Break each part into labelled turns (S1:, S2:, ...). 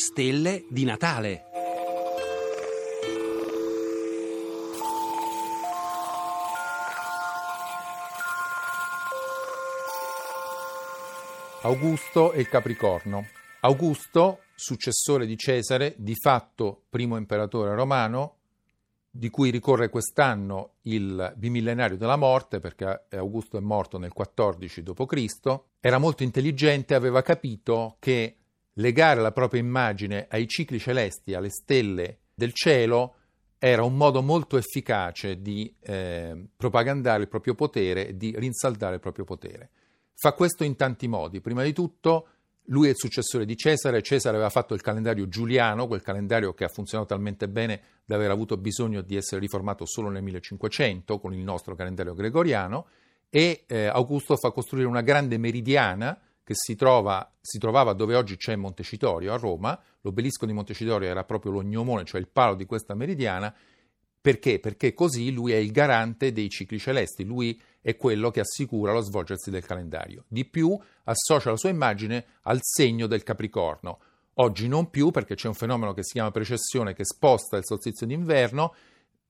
S1: stelle di Natale.
S2: Augusto e il Capricorno. Augusto, successore di Cesare, di fatto primo imperatore romano, di cui ricorre quest'anno il bimillenario della morte, perché Augusto è morto nel 14 d.C., era molto intelligente, aveva capito che legare la propria immagine ai cicli celesti, alle stelle del cielo, era un modo molto efficace di eh, propagandare il proprio potere di rinsaldare il proprio potere. Fa questo in tanti modi. Prima di tutto, lui è il successore di Cesare. Cesare aveva fatto il calendario giuliano, quel calendario che ha funzionato talmente bene da aver avuto bisogno di essere riformato solo nel 1500 con il nostro calendario gregoriano. E eh, Augusto fa costruire una grande meridiana che si, trova, si trovava dove oggi c'è Montecitorio a Roma. L'obelisco di Montecitorio era proprio l'ognomone, cioè il palo di questa meridiana. Perché? Perché così lui è il garante dei cicli celesti. Lui è quello che assicura lo svolgersi del calendario. Di più, associa la sua immagine al segno del Capricorno. Oggi non più perché c'è un fenomeno che si chiama precessione che sposta il solstizio d'inverno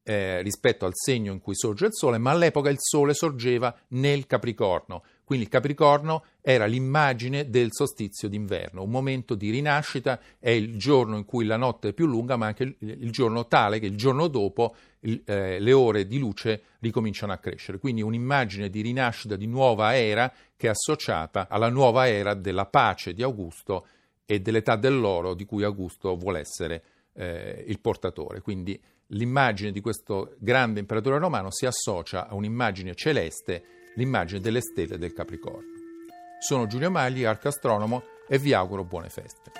S2: eh, rispetto al segno in cui sorge il Sole, ma all'epoca il Sole sorgeva nel Capricorno. Quindi il Capricorno era l'immagine del solstizio d'inverno, un momento di rinascita, è il giorno in cui la notte è più lunga, ma anche il, giorno tale che il giorno dopo il, eh, le ore di luce ricominciano a crescere. Quindi un'immagine di rinascita, di nuova era che è associata alla nuova era della pace di Augusto e dell'età dell'oro di cui Augusto vuole essere eh, il portatore. Quindi l'immagine di questo grande imperatore romano si associa a un'immagine celeste, l'immagine delle stelle del Capricorno. Sono Giulio Magli, arcastronomo, e vi auguro buone feste.